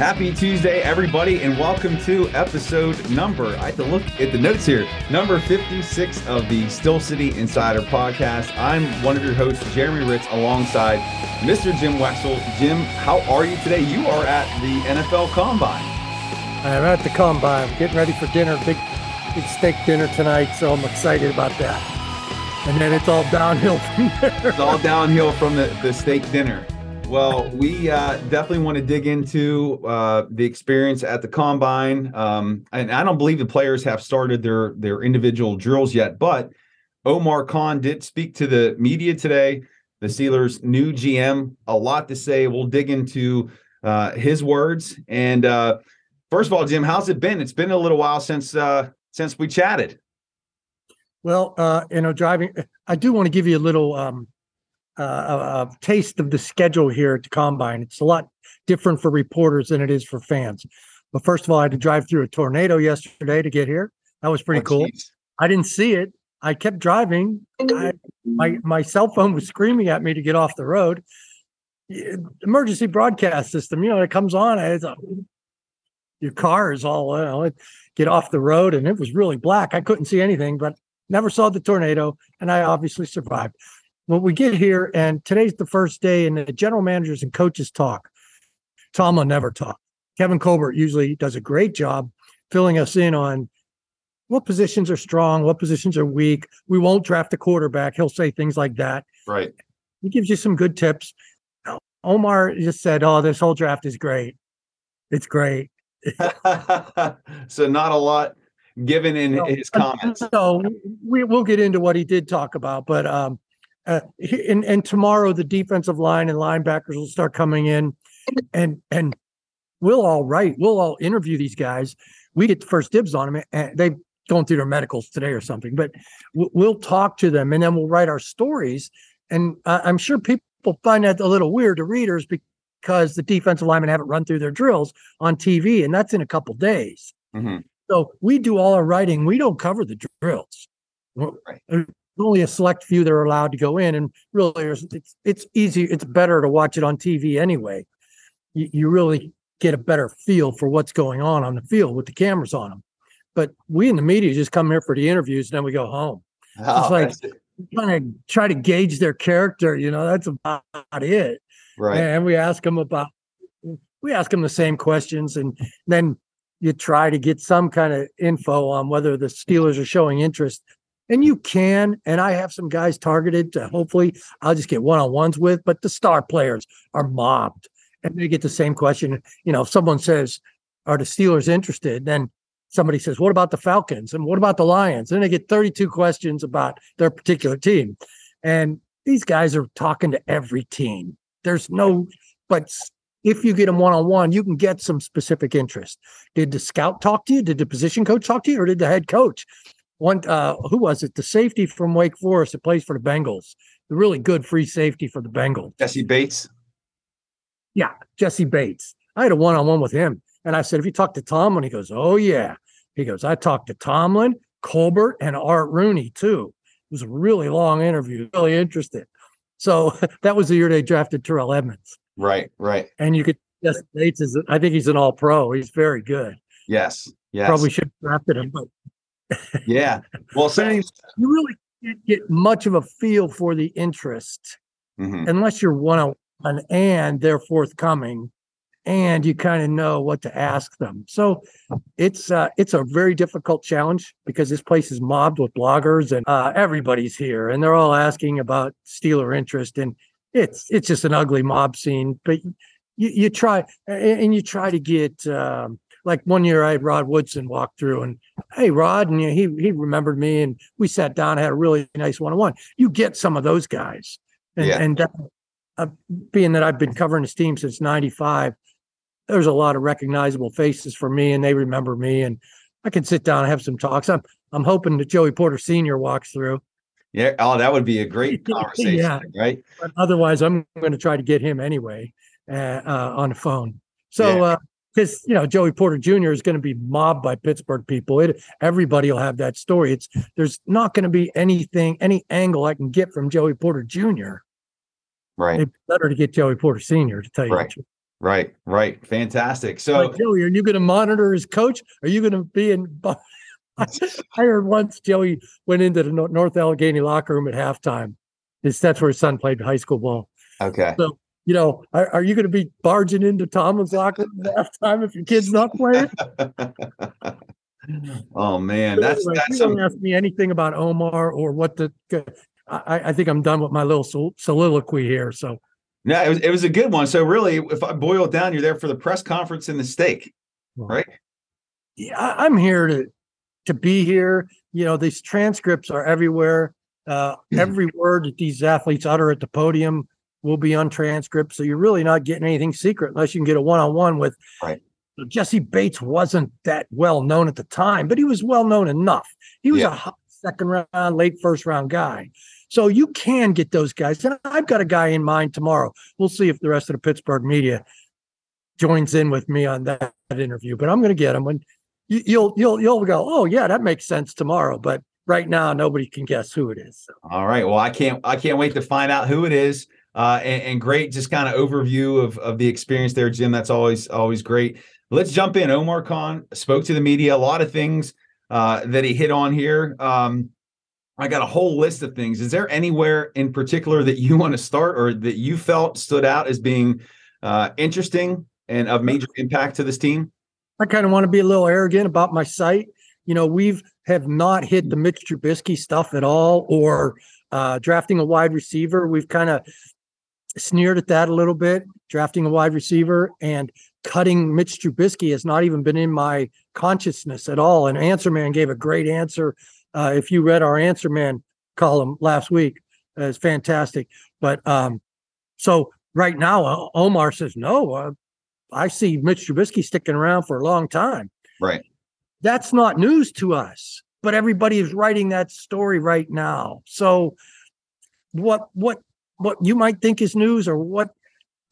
Happy Tuesday, everybody, and welcome to episode number. I have to look at the notes here. Number 56 of the Steel City Insider podcast. I'm one of your hosts, Jeremy Hritz, alongside Mr. Jim Wexell. Jim, how are you today? You are at the NFL Combine. I'm at the Combine. Getting ready for dinner, big, big steak dinner tonight, so I'm excited about that. And then it's all downhill from there. It's all downhill from the, the steak dinner. Well, we uh, definitely want to dig into uh, the experience at the combine, um, and I don't believe the players have started their their individual drills yet. But Omar Khan did speak to the media today. The Steelers' new GM, a lot to say. We'll dig into uh, his words. And uh, first of all, Jim, how's it been? It's been a little while since uh, since we chatted. Well, uh, you know, driving. I do want to give you a little um, uh, a, a taste of the schedule here at the combine. It's a lot different for reporters than it is for fans. But first of all, I had to drive through a tornado yesterday to get here. That was pretty Oh, cool. geez. I didn't see it. I kept driving. I, my my cell phone was screaming at me to get off the road. Emergency broadcast system, you know, it comes on. It's a, your car is all you know, get off the road, and it was really black. I couldn't see anything, but never saw the tornado, and I obviously survived. Well, we get here, and today's the first day, and the general managers and coaches talk. Tomlin never talk. Kevin Colbert usually does a great job filling us in on what positions are strong, what positions are weak. We won't draft a quarterback. He'll say things like that. Right. He gives you some good tips. Omar just said, "Oh, this whole draft is great. It's great." so not a lot given in No, his comments. So we we'll get into what he did talk about, but um, uh, and and tomorrow the defensive line and linebackers will start coming in, and and we'll all write, we'll all interview these guys. We get the first dibs on them, and they've gone through their medicals today or something. But we'll, talk to them, and then we'll write our stories. And I'm sure people find that a little weird to readers because the defensive linemen haven't run through their drills on TV, and that's in a couple days. Mhm. So we do all our writing. We don't cover the drills. Right. Only a select few that are allowed to go in, and really, it's it's easy. It's better to watch it on TV anyway. You, you really get a better feel for what's going on on the field with the cameras on them. But we in the media just come here for the interviews, and then we go home. Oh, like- that's it. Kind of try to gauge their character. You know, that's about it. right. And we ask them about, we ask them the same questions, and then you try to get some kind of info on whether the Steelers are showing interest And you can, and I have some guys targeted to hopefully I'll just get one on ones with, but the star players are mobbed and they get the same question. You know, if someone says, Are the Steelers interested? Then somebody says, What about the Falcons? And what about the Lions? And they get 32 questions about their particular team. And these guys are talking to every team. There's no, but if you get them one on one, you can get some specific interest. Did the scout talk to you? Did the position coach talk to you, or did the head coach? One, uh, who was it? The safety from Wake Forest that plays for the Bengals, the really good free safety for the Bengals. Jessie Bates. Yeah, Jessie Bates. I had a one on one with him, and I said, "If you talk to Tomlin?" He goes, "Oh yeah." He goes, "I talked to Tomlin, Colbert, and Art Rooney too." It was a really long interview, really interested. So that was the year they drafted Terrell Edmunds. Right, right. And you could yes, Bates is I think he's an all pro. He's very good. Yes. Yes. Probably should have drafted him, but yeah. Well, so you really can't get much of a feel for the interest Mhm. unless you're one on one and they're forthcoming and you kind of know what to ask them. So it's uh it's a very difficult challenge because this place is mobbed with bloggers and uh everybody's here and they're all asking about Steeler interest and it's it's just an ugly mob scene. But you, you try and you try to get um like one year I had Rod Woodson walk through and hey Rod and he he remembered me and we sat down had a really nice one on one. You get some of those guys and Yeah. and uh, uh, being that I've been covering this team since '95, there's a lot of recognizable faces for me, and they remember me, and I can sit down and have some talks. I'm I'm hoping that Joey Porter Senior walks through, yeah. Oh, that would be a great conversation, Yeah. right? but otherwise, I'm going to try to get him anyway uh, uh, on the phone. So. Because you know Joey Porter Jr. is going to be mobbed by Pittsburgh people. It everybody will have that story. It's there's not going to be anything, any angle I can get from Joey Porter Jr. Right, It's better to get Joey Porter Senior to tell you. Right. right, right. Fantastic. So, Like, Joey, are you going to monitor his coach? Are you going to be in? I heard once Joey went into the North Allegheny locker room at halftime. That's where his son played high school ball. okay. So, you know, are, are you going to be barging into Tomlin's locker room at halftime if your kid's not playing? oh man, that's Anyway, that's you don't ask me anything about Omar or what the. I, I think I'm done with my little sol- soliloquy here. So no. It was it was a good one. So really, if I boil it down, you're there for the press conference and the steak, right? yeah, I'm here to to be here. You know, these transcripts are everywhere. Uh, every word that these athletes utter at the podium will be on transcript. So you're really not getting anything secret unless you can get a one on one with. Right. Jessie Bates wasn't that well known at the time, but he was well known enough. He was Yeah. a hot second round, late first round guy. So you can get those guys. And I've got a guy in mind tomorrow. We'll see if the rest of the Pittsburgh media joins in with me on that interview, but I'm going to get him you, you'll you'll you'll go, oh yeah, that makes sense tomorrow. But right now, nobody can guess who it is. So, All right. Well, I can't I can't wait to find out who it is. Uh, and, and great, just kind of overview of of the experience there, Jim. That's always always great. Let's jump in. Omar Khan spoke to the media. A lot of things uh, that he hit on here. Um, I got a whole list of things. Is there anywhere in particular that you want to start, or that you felt stood out as being uh, interesting and of major impact to this team? I kind of want to be a little arrogant about my site. You know, we've have not hit the Mitch Trubisky stuff at all, or uh, drafting a wide receiver. We've kind of sneered at that a little bit. Drafting a wide receiver and cutting Mitch Trubisky has not even been in my consciousness at all. And Answer Man gave a great answer. Uh, if you read our Answer Man column last week, uh, it's fantastic. But um, so right now, uh, Omar says no. Uh, I see Mitch Trubisky sticking around for a long time. Right. That's not news to us, but everybody is writing that story right now. So, what what what you might think is news, or what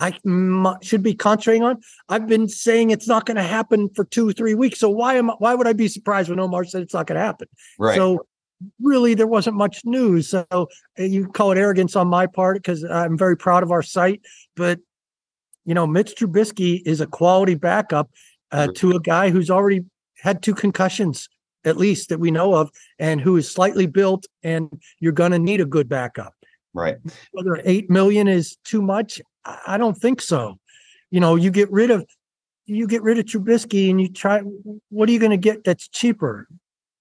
I m- should be concentrating on? I've been saying it's not going to happen for two three weeks. So why am I, why would I be surprised when Omar said it's not going to happen? Right. So really, there wasn't much news. So uh, you call it arrogance on my part because I'm very proud of our site, but you know, Mitch Trubisky is a quality backup uh, to a guy who's already had two concussions, at least that we know of, and who is slightly built. And you're going to need a good backup. Right. Whether eight million is too much, I don't think so. You know, you get rid of you get rid of Trubisky and you try. What are you going to get that's cheaper?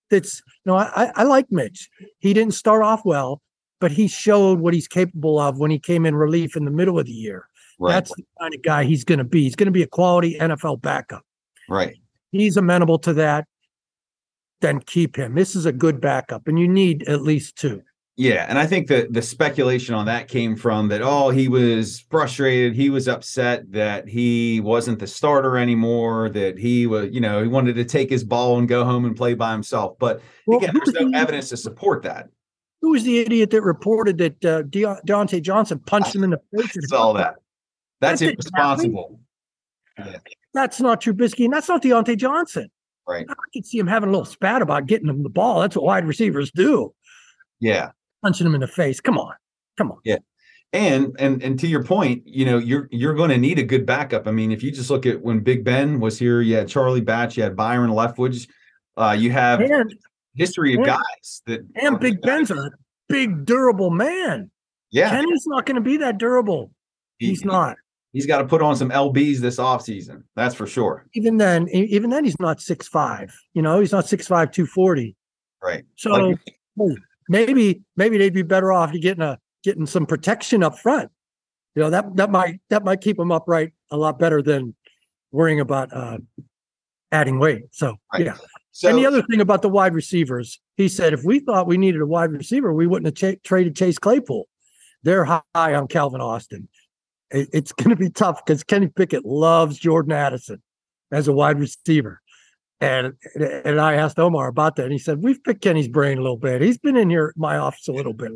that's you know I, I like Mitch. He didn't start off well, but he showed what he's capable of when he came in relief in the middle of the year. Right. That's the kind of guy he's going to be. He's going to be a quality NFL backup. right. He's amenable to that. Then keep him. This is a good backup, and you need at least two. Yeah, and I think that the speculation on that came from that oh he was frustrated, he was upset that he wasn't the starter anymore, that he was you know he wanted to take his ball and go home and play by himself. But Well, again, there's no the- evidence to support that. Who was the idiot that reported that uh, De- Diontae Johnson punched him in the face? It's all that. That's That didn't irresponsible. That's not Trubisky, and that's not Diontae Johnson. Right. I could see him having a little spat about getting him the ball. That's what wide receivers do, Yeah. Punching him in the face. Come on, come on. Yeah, and and and to your point, you know, you're you're going to need a good backup. I mean, if you just look at when Big Ben was here, you had Charlie Batch, you had Byron Leftwich, uh, you have And history of and- guys that and Big Ben's a big, durable man. yeah, Kenny's not going to be that durable. he- He's not. He's got to put on some lbs this offseason. That's for sure. Even then, even then, he's not six five. You know, he's not six five two forty. Right. So Like- maybe maybe they'd be better off to getting a getting some protection up front. You know that that might that might keep them upright a lot better than worrying about uh, adding weight. So Right. yeah. so and the other thing about the wide receivers, he said, if we thought we needed a wide receiver, we wouldn't have cha- traded Chase Claypool. They're high on Calvin Austin. It- it's going to be tough because Kenny Pickett loves Jordan Addison as a wide receiver. And and I asked Omar about that, and he said we've picked Kenny's brain a little bit. He's been in here at my office a little bit,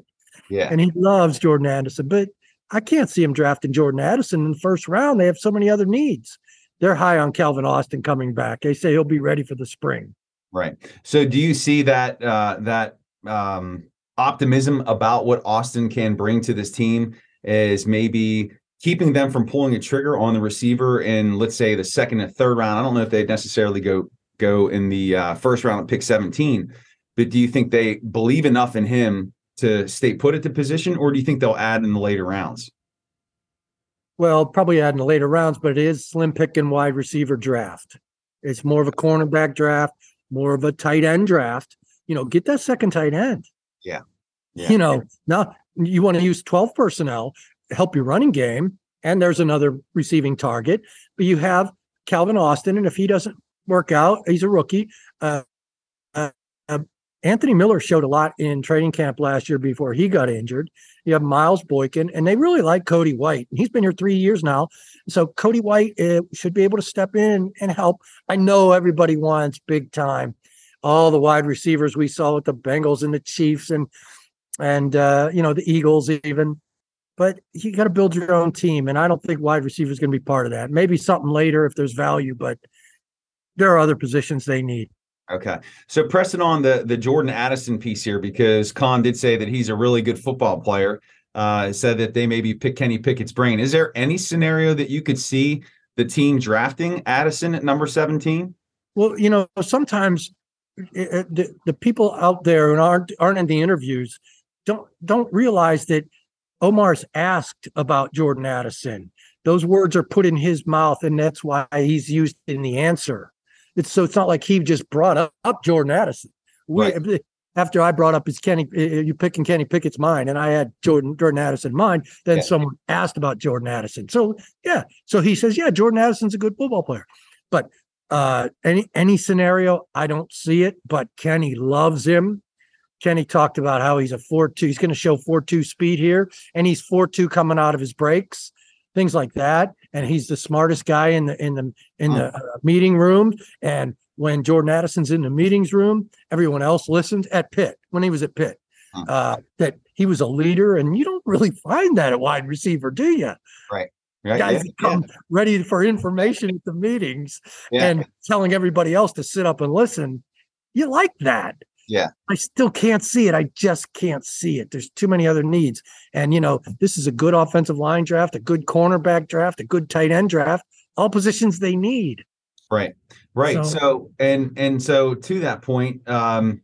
yeah. and he loves Jordan Addison. But I can't see him drafting Jordan Addison in the first round. They have so many other needs. They're high on Calvin Austin coming back. They say he'll be ready for the spring. Right. So do you see that uh that um optimism about what Austin can bring to this team is maybe keeping them from pulling a trigger on the receiver in let's say the second and third round. I don't know if they'd necessarily go go in the uh, first round at pick 17, but do you think they believe enough in him to stay put at the position or do you think they'll add in the later rounds? Well, probably add in the later rounds, but it is slim pick and wide receiver draft. It's more of a cornerback draft, more of a tight end draft. You know, get that second tight end. Yeah. Yeah. You know, now you want to use 12 personnel, help your running game, and there's another receiving target, but you have Calvin Austin, and if he doesn't work out, he's a rookie. Uh, uh, uh, Anthony Miller showed a lot in training camp last year before he got injured. You have Miles Boykin, and they really like Cody White. He's been here three years now. So Cody White uh, should be able to step in and help. I know everybody wants big time. All the wide receivers we saw with the Bengals and the Chiefs and and uh, you know the Eagles even. But you got to build your own team, and I don't think wide receiver is going to be part of that. Maybe something later if there's value, but there are other positions they need. Okay. So pressing on the the Jordan Addison piece here because Khan did say that he's a really good football player. Uh, said that they maybe pick Kenny Pickett's brain. Is there any scenario that you could see the team drafting Addison at number 17? Well, you know, sometimes it, it- the, the people out there and aren't aren't in the interviews don't don't realize that Omar's asked about Jordan Addison. Those words are put in his mouth, and that's why he's used in the answer. It's so it's not like he just brought up, up Jordan Addison. We, After I brought up his Kenny, uh, you picking Kenny Pickett's mind, and I had Jordan Jordan Addison in mind. Then Yeah. someone asked about Jordan Addison. So yeah, so he says, yeah, Jordan Addison's a good football player. But uh any any scenario, I don't see it. But Kenny loves him. Kenny talked about how he's a four two. He's going to show four two speed here, and he's four two coming out of his breaks, things like that. And he's the smartest guy in the in the in the uh, meeting room. And when Jordan Addison's in the meetings room, everyone else listens. At Pitt, when he was at Pitt, Hmm. uh, that he was a leader, and you don't really find that at wide receiver, do you? Right. Guys Yeah, come ready for information at the meetings yeah. and telling everybody else to sit up and listen. You like that. Yeah. I still can't see it. I just can't see it. There's too many other needs. And, you know, this is a good offensive line draft, a good cornerback draft, a good tight end draft, all positions they need. Right. Right. So- So, and and so to that point, um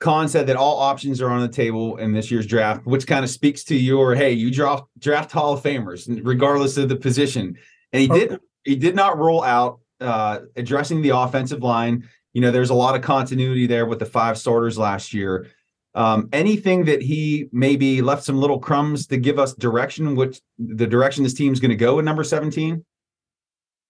Khan said that all options are on the table in this year's draft, which kind of speaks to your hey, you draft draft Hall of Famers regardless of the position. And he did he did not roll out uh addressing the offensive line. You know, there's a lot of continuity there with the five starters last year. Um, anything that he maybe left some little crumbs to give us direction, which the direction this team's going to go in number 17?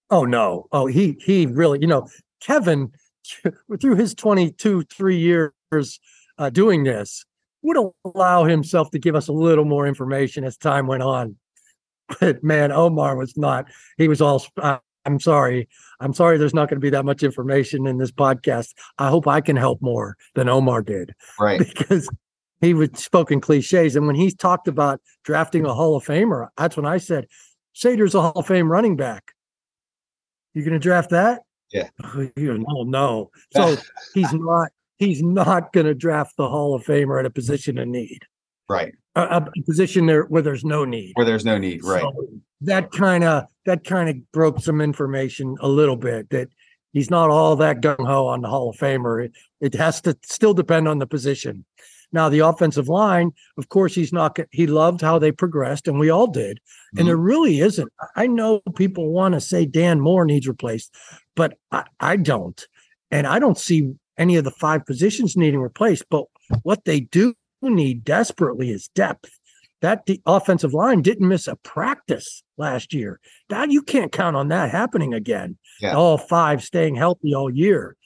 Oh no. Oh, he he really, you know, Kevin through his 22, three years uh, doing this would allow himself to give us a little more information as time went on. But man, Omar was not. He was all. I'm sorry. I'm sorry. There's not going to be that much information in this podcast. I hope I can help more than Omar did. Right. Because he was spoken cliches, and when he talked about drafting a Hall of Famer, that's when I said, "Seder's a Hall of Fame running back. You going to draft that?" Yeah. Oh, no, no. So he's not. He's not going to draft the Hall of Famer at a position of need. Right. A, a position there where there's no need. Where there's no need. Right. So that kind of that kind of broke some information a little bit that he's not all that gung ho on the Hall of Famer. It, it has to still depend on the position. Now the offensive line, of course, he's not. He loved how they progressed, and we all did. Mm-hmm. And there really isn't. I know people want to say Dan Moore needs replaced, but I, I don't, and I don't see any of the five positions needing replaced. But what they do need desperately is depth. That the offensive line didn't miss a practice last year. That you can't count on that happening again. Yeah. All five staying healthy all year.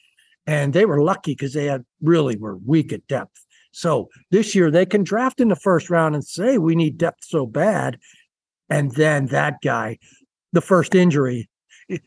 And they were lucky because they had really were weak at depth. So this year they can draft in the first round and say we need depth so bad. And then that guy, the first injury, it,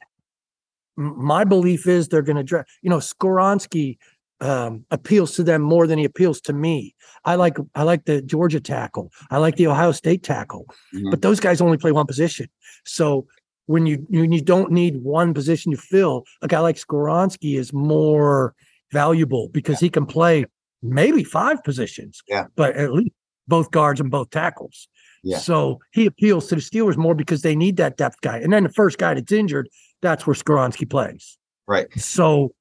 my belief is they're going to draft. You know, Skoronski um, appeals to them more than he appeals to me. I like I like the Georgia tackle. I like the Ohio State tackle. Mhm. But those guys only play one position. So when you when you don't need one position to fill, a guy like Skoronski is more valuable because he can play maybe five positions. Yeah. But at least both guards and both tackles. Yeah. So he appeals to the Steelers more because they need that depth guy. And then the first guy that's injured, that's where Skoronski plays. Right. So,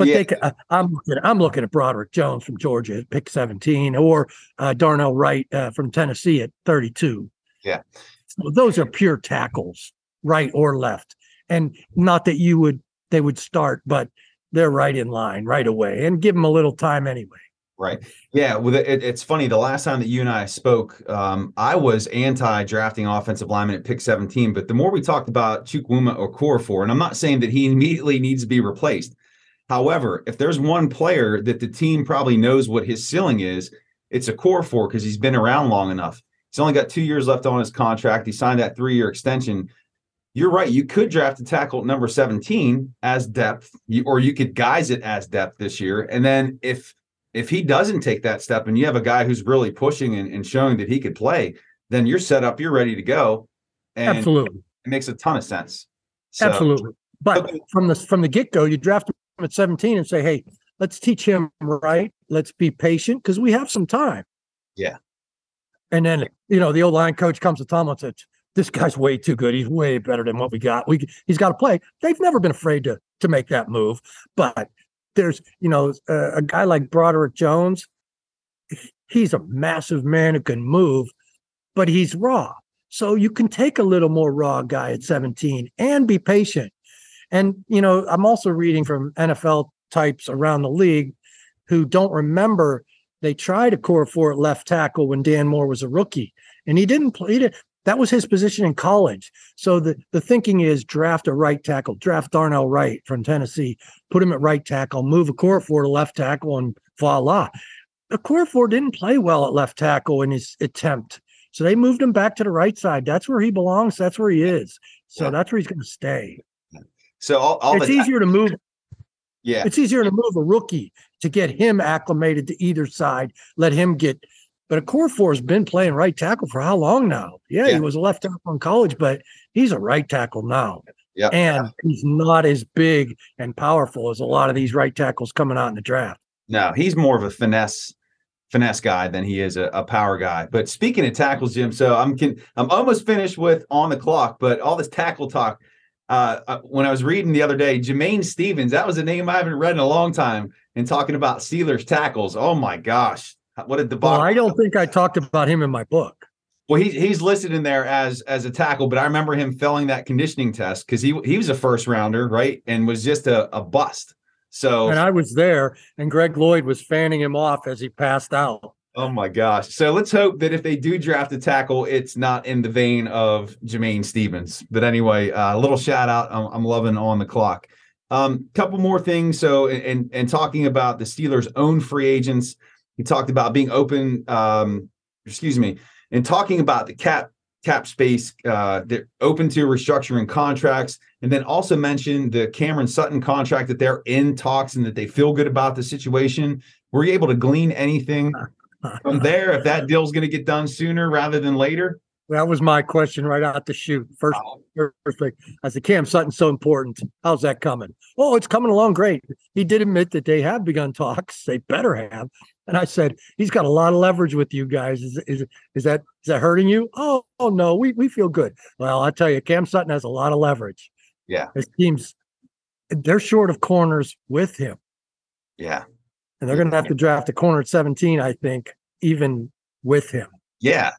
but Yeah. they can, uh, I'm looking, I'm looking at Broderick Jones from Georgia at pick 17 or uh, Darnell Wright uh, from Tennessee at 32. Yeah. So those are pure tackles, right or left. And not that you would, they would start, but they're right in line right away and give them a little time anyway. Right. Yeah. Well, it, it's funny. The last time that you and I spoke, um, I was anti drafting offensive lineman at pick 17. But the more we talked about Chukwuma or Okorafor, and I'm not saying that he immediately needs to be replaced. However, if there's one player that the team probably knows what his ceiling is, it's Okorafor because he's been around long enough. He's only got two years left on his contract. He signed that three year extension. You're right. You could draft a tackle at number 17 as depth, or you could guise it as depth this year. And then if if he doesn't take that step and you have a guy who's really pushing and, and showing that he could play, then you're set up, you're ready to go. And Absolutely. it makes a ton of sense. So, Absolutely. But Okay. from the from the get go, you draft him at 17 and say, hey, let's teach him right. Let's be patient because we have some time. Yeah. And then, you know, the old line coach comes to Tom and says, this guy's way too good. He's way better than what we got. We he's got to play. They've never been afraid to to make that move. But there's, you know, a, a guy like Broderick Jones. He's a massive man who can move, but he's raw. So you can take a little more raw guy at 17 and be patient. And, you know, I'm also reading from NFL types around the league who don't remember they tried Okorafor at left tackle when Dan Moore was a rookie and he didn't play it. That was his position in college. So the, the thinking is draft a right tackle, draft Darnell Wright from Tennessee, put him at right tackle, move Okorafor to left tackle, and voila. The core four didn't play well at left tackle in his attempt. So they moved him back to the right side. That's where he belongs. That's where he is. So Yeah. that's where he's going to stay. So all, all it's easier to move. yeah, It's easier to move a rookie to get him acclimated to either side. Let him get. But Okorafor has been playing right tackle for how long now? Yeah, Yeah. he was a left tackle in college, but he's a right tackle now. yeah, And he's not as big and powerful as a lot of these right tackles coming out in the draft. No, he's more of a finesse finesse guy than he is a, a power guy. But speaking of tackles, Jim, so I'm can, I'm almost finished with on the clock, but all this tackle talk. Uh, uh, when I was reading the other day, Jamain Stephens, that was a name I haven't read in a long time, and talking about Steelers tackles. Oh my gosh, what a Well! I don't think I talked about him in my book. Well, he's he's listed in there as as a tackle, but I remember him failing that conditioning test because he he was a first rounder, right, and was just a, a bust. So and I was there, and Greg Lloyd was fanning him off as he passed out. Oh my gosh. So let's hope that if they do draft a tackle, it's not in the vein of Jamain Stephens. But anyway, a uh, little shout out. I'm, I'm, loving on the clock. Um, couple more things. So, and and talking about the Steelers' own free agents, he talked about being open. Um, excuse me, and talking about the cap cap space. Uh, they're open to restructuring contracts, and then also mentioned the Cameron Sutton contract that they're in talks and that they feel good about the situation. Were you able to glean anything from there if that deal's going to get done sooner rather than later? That was my question right out the shoot. First, oh. first thing, I said, Cam Sutton's so important. How's that coming? Oh, it's coming along great. He did admit that they have begun talks. They better have. And I said, he's got a lot of leverage with you guys. Is is, is that is that hurting you? Oh, oh no, we we feel good. Well, I tell you, Cam Sutton has a lot of leverage. Yeah. His teams, they're short of corners with him. Yeah. And they're going to have to draft a corner at 17, I think, even with him. Yeah.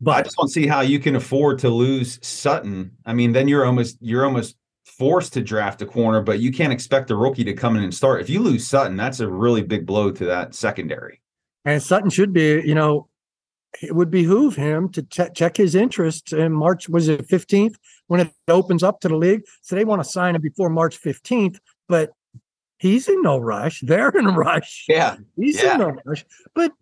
But I just want to see how you can afford to lose Sutton. I mean, then you're almost you're almost forced to draft a corner, but you can't expect a rookie to come in and start. If you lose Sutton, that's a really big blow to that secondary. And Sutton should be, you know, it would behoove him to ch- check his interest in March. Was it 15th when it opens up to the league? So they want to sign him before March 15th, but he's in no rush. They're in a rush. Yeah, he's yeah. in no rush. But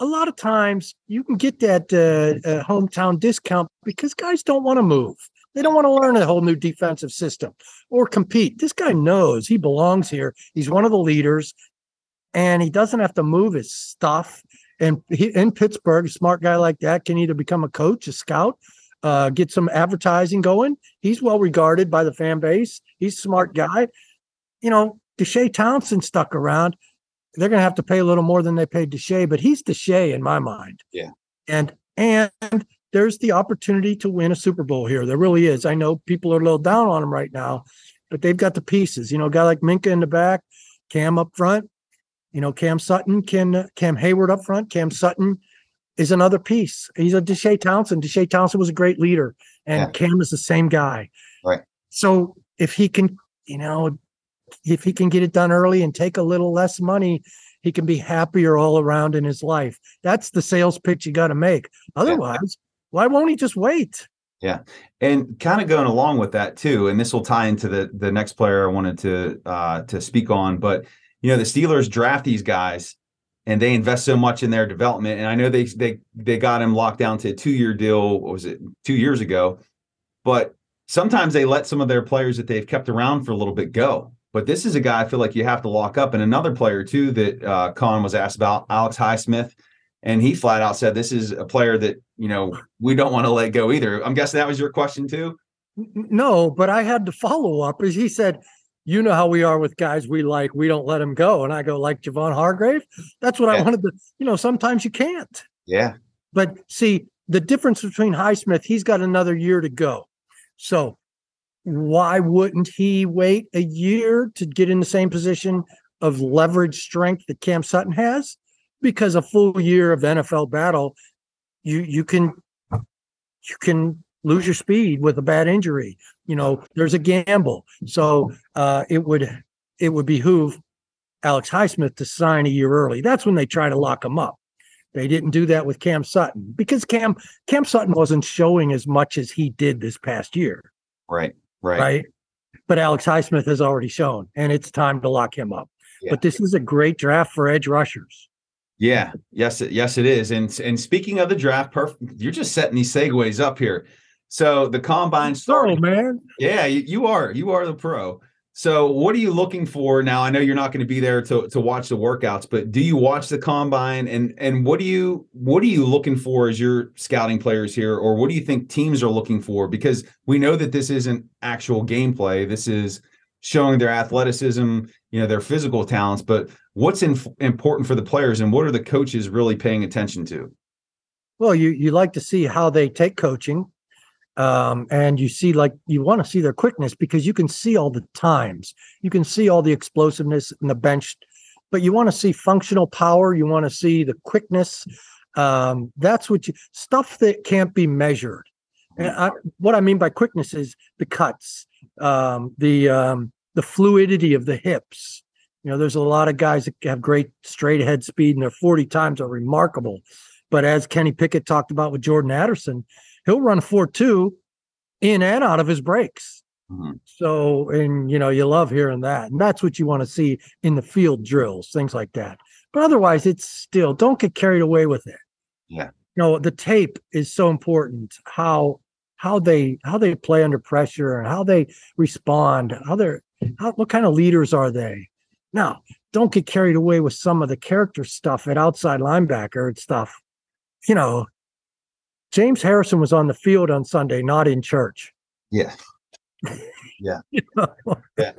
a lot of times you can get that uh, uh, hometown discount because guys don't want to move. They don't want to learn a whole new defensive system or compete. This guy knows he belongs here. He's one of the leaders, and he doesn't have to move his stuff. And he, in Pittsburgh, a smart guy like that can either become a coach, a scout, uh, get some advertising going. He's well regarded by the fan base. He's a smart guy. You know, Deshea Townsend stuck around they're going to have to pay a little more than they paid Deshea, but he's Deshea in my mind. Yeah. And and there's the opportunity to win a Super Bowl here. There really is. I know people are a little down on him right now, but they've got the pieces. You know, a guy like Minkah in the back, Cam up front. You know, Cam Sutton, Cam Cam Heyward up front. Cam Sutton is another piece. He's a Deshea Townsend. Deshea Townsend was a great leader, and yeah. Cam is the same guy. Right. So if he can, you know, if he can get it done early and take a little less money, he can be happier all around in his life. That's the sales pitch you got to make. Otherwise, yeah. why won't he just wait? Yeah, and kind of going along with that too, and this will tie into the the next player I wanted to uh, to speak on. But you know, the Steelers draft these guys, and they invest so much in their development. And I know they they they got him locked down to a two year deal. What was it two years ago? But sometimes they let some of their players that they've kept around for a little bit go. But this is a guy I feel like you have to lock up. And another player too that uh, Khan was asked about, Alex Highsmith, and he flat out said this is a player that you know we don't want to let go either. I'm guessing that was your question too. No, but I had to follow up. As he said, you know how we are with guys we like, we don't let them go. And I go like Javon Hargrave. That's what yeah. I wanted to. You know, sometimes you can't. Yeah. But see, the difference between Highsmith, he's got another year to go. So why wouldn't he wait a year to get in the same position of leverage strength that Cam Sutton has? Because a full year of NFL battle, you you can you can lose your speed with a bad injury. You know, there's a gamble. So uh, it would it would behoove Alex Highsmith to sign a year early. That's when they try to lock him up. They didn't do that with Cam Sutton because Cam Cam Sutton wasn't showing as much as he did this past year. Right. Right. Right. But Alex Highsmith has already shown, and it's time to lock him up. Yeah. But this is a great draft for edge rushers. Yeah. Yes. Yes, it is. And and speaking of the draft, perfect. You're just setting these segues up here. So the combine started, man. Yeah, you, you are. You are the pro. So, what are you looking for now? I know you're not going to be there to to watch the workouts, but do you watch the combine and and what do you what are you looking for as you're scouting players here, or what do you think teams are looking for? Because we know that this isn't actual gameplay. This is showing their athleticism, you know, their physical talents. But what's in, important for the players, and what are the coaches really paying attention to? Well, you you like to see how they take coaching um, and you see like you want to see their quickness because you can see all the times. You can see all the explosiveness in the bench but you want to see functional power. You want to see the quickness. Um, that's what you stuff that can't be measured. And I, what i mean by quickness is the cuts um, the um, the fluidity of the hips. You know, there's a lot of guys that have great straight ahead speed and their 40 times are remarkable. But as Kenny Pickett talked about with Jordan Addison, he'll run 4 2 in and out of his breaks. Mm-hmm. So, and you know, you love hearing that. And that's what you want to see in the field drills, things like that. But otherwise, it's still don't get carried away with it. Yeah. You know, the tape is so important. How how they how they play under pressure and how they respond, how they're how, what kind of leaders are they? Now, don't get carried away with some of the character stuff at outside linebacker and stuff. You know, James Harrison was on the field on Sunday, not in church. Yeah. Yeah. yeah.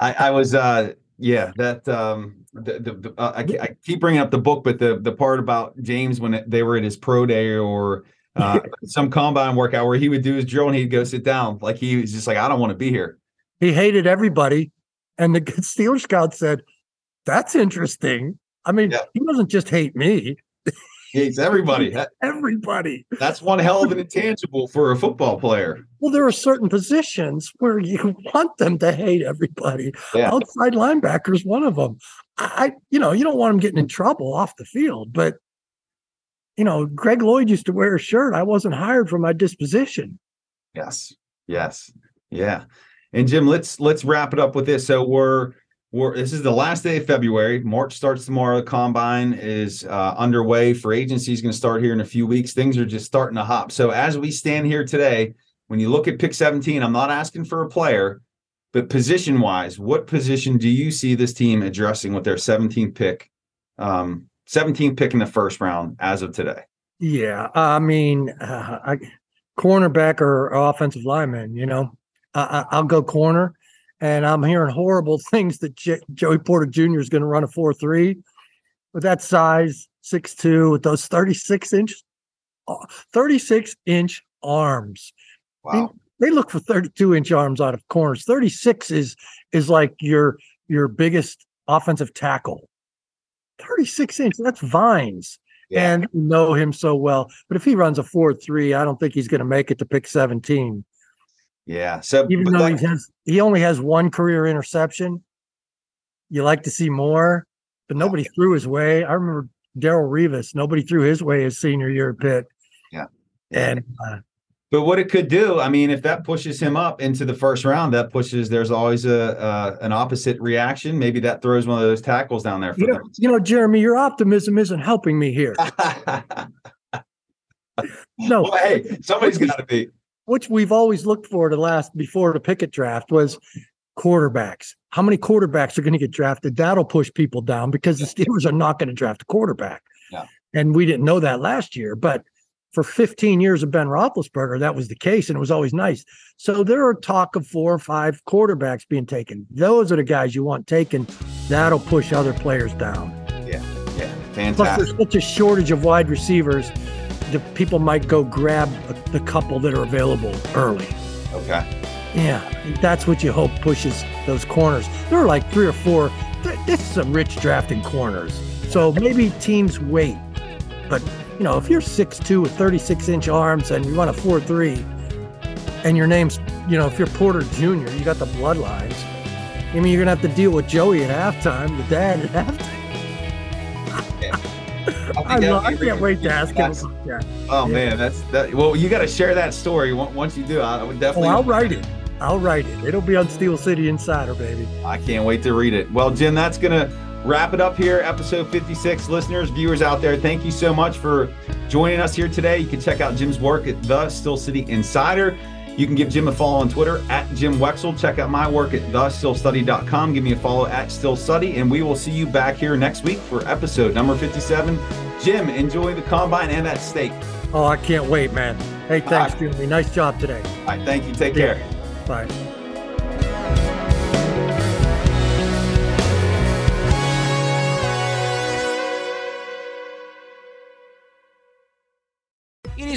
I, I was uh yeah, that um the, the, the uh, I, I, keep bringing up the book, but the the part about James when they were at his pro day or uh, some combine workout where he would do his drill and he'd go sit down, like he was just like, I don't want to be here. He hated everybody, and the Steelers scout said, That's interesting. I mean, yeah. he doesn't just hate me. Hates everybody. everybody. That's one hell of an intangible for a football player. Well, there are certain positions where you want them to hate everybody. Yeah. Outside linebackers, one of them. I, you know, you don't want them getting in trouble off the field, but you know, Greg Lloyd used to wear a shirt. I wasn't hired for my disposition. Yes. Yes. Yeah. And Jim, let's let's wrap it up with this. So we're we're this is the last day of February. March starts tomorrow. The combine is uh, underway. For agency is going to start here in a few weeks. Things are just starting to hop. So as we stand here today, when you look at pick 17, I'm not asking for a player, but position wise, what position do you see this team addressing with their 17th pick? Um, 17th pick in the first round as of today. Yeah, I mean, uh, I, cornerback or offensive lineman. You know, I, will go corner, and I'm hearing horrible things that J- Joey Porter Jr. is going to run a four three with that size, six two, with those 36 inch, uh, 36 inch arms. Wow. They, they look for 32 inch arms out of corners. 36 is is like your your biggest offensive tackle. 36 inch, that's vines. Yeah. And know him so well. But if he runs a 4 3, I don't think he's going to make it to pick 17. Yeah. So even though that, he has he only has one career interception, you like to see more, but nobody yeah. threw his way. I remember Darrelle Revis, nobody threw his way his senior year at Pitt. Yeah. And uh, but what it could do, I mean, if that pushes him up into the first round, that pushes. There's always a uh, an opposite reaction. Maybe that throws one of those tackles down there. you know, them. you know, Jeremy, your optimism isn't helping me here. no, well, hey, somebody's got to be which we've always looked for to last before the picket draft was quarterbacks. How many quarterbacks are going to get drafted? That'll push people down because the Steelers are not going to draft a quarterback. Yeah. And we didn't know that last year, but for 15 years of Ben Roethlisberger, that was the case, and it was always nice. So there are talk of four or five quarterbacks being taken. Those are the guys you want taken. That'll push other players down. Yeah, yeah, fantastic. Plus, there's such a shortage of wide receivers the people might go grab the couple that are available early. Okay. Yeah, that's what you hope pushes those corners. There are like three or four. This is a rich drafting corners. So maybe teams wait. But, you know, if you're 6'2 with 36 inch arms and you run a 4 3, and your name's, you know, if you're Porter Jr., you got the bloodlines. I mean, you're going to have to deal with Joey at halftime, the dad at halftime. I, love, I can't wait to ask him about that. Oh yeah. man, that's that. Well, you got to share that story once you do. I would definitely. Oh, I'll write it. I'll write it. It'll be on Steel City Insider, baby. I can't wait to read it. Well, Jim, that's gonna wrap it up here, episode 56. Listeners, viewers out there, thank you so much for joining us here today. You can check out Jim's work at the Steel City Insider. You can give Jim a follow on Twitter at Jim Wexell. Check out my work at thesteelstudy.com. Give me a follow at Steel Study, and we will see you back here next week for episode number 57. Jim, enjoy the combine and that steak. Oh, I can't wait, man. Hey, thanks, right. Jimmy. Nice job today. All right, thank you. Take yeah. care. Bye.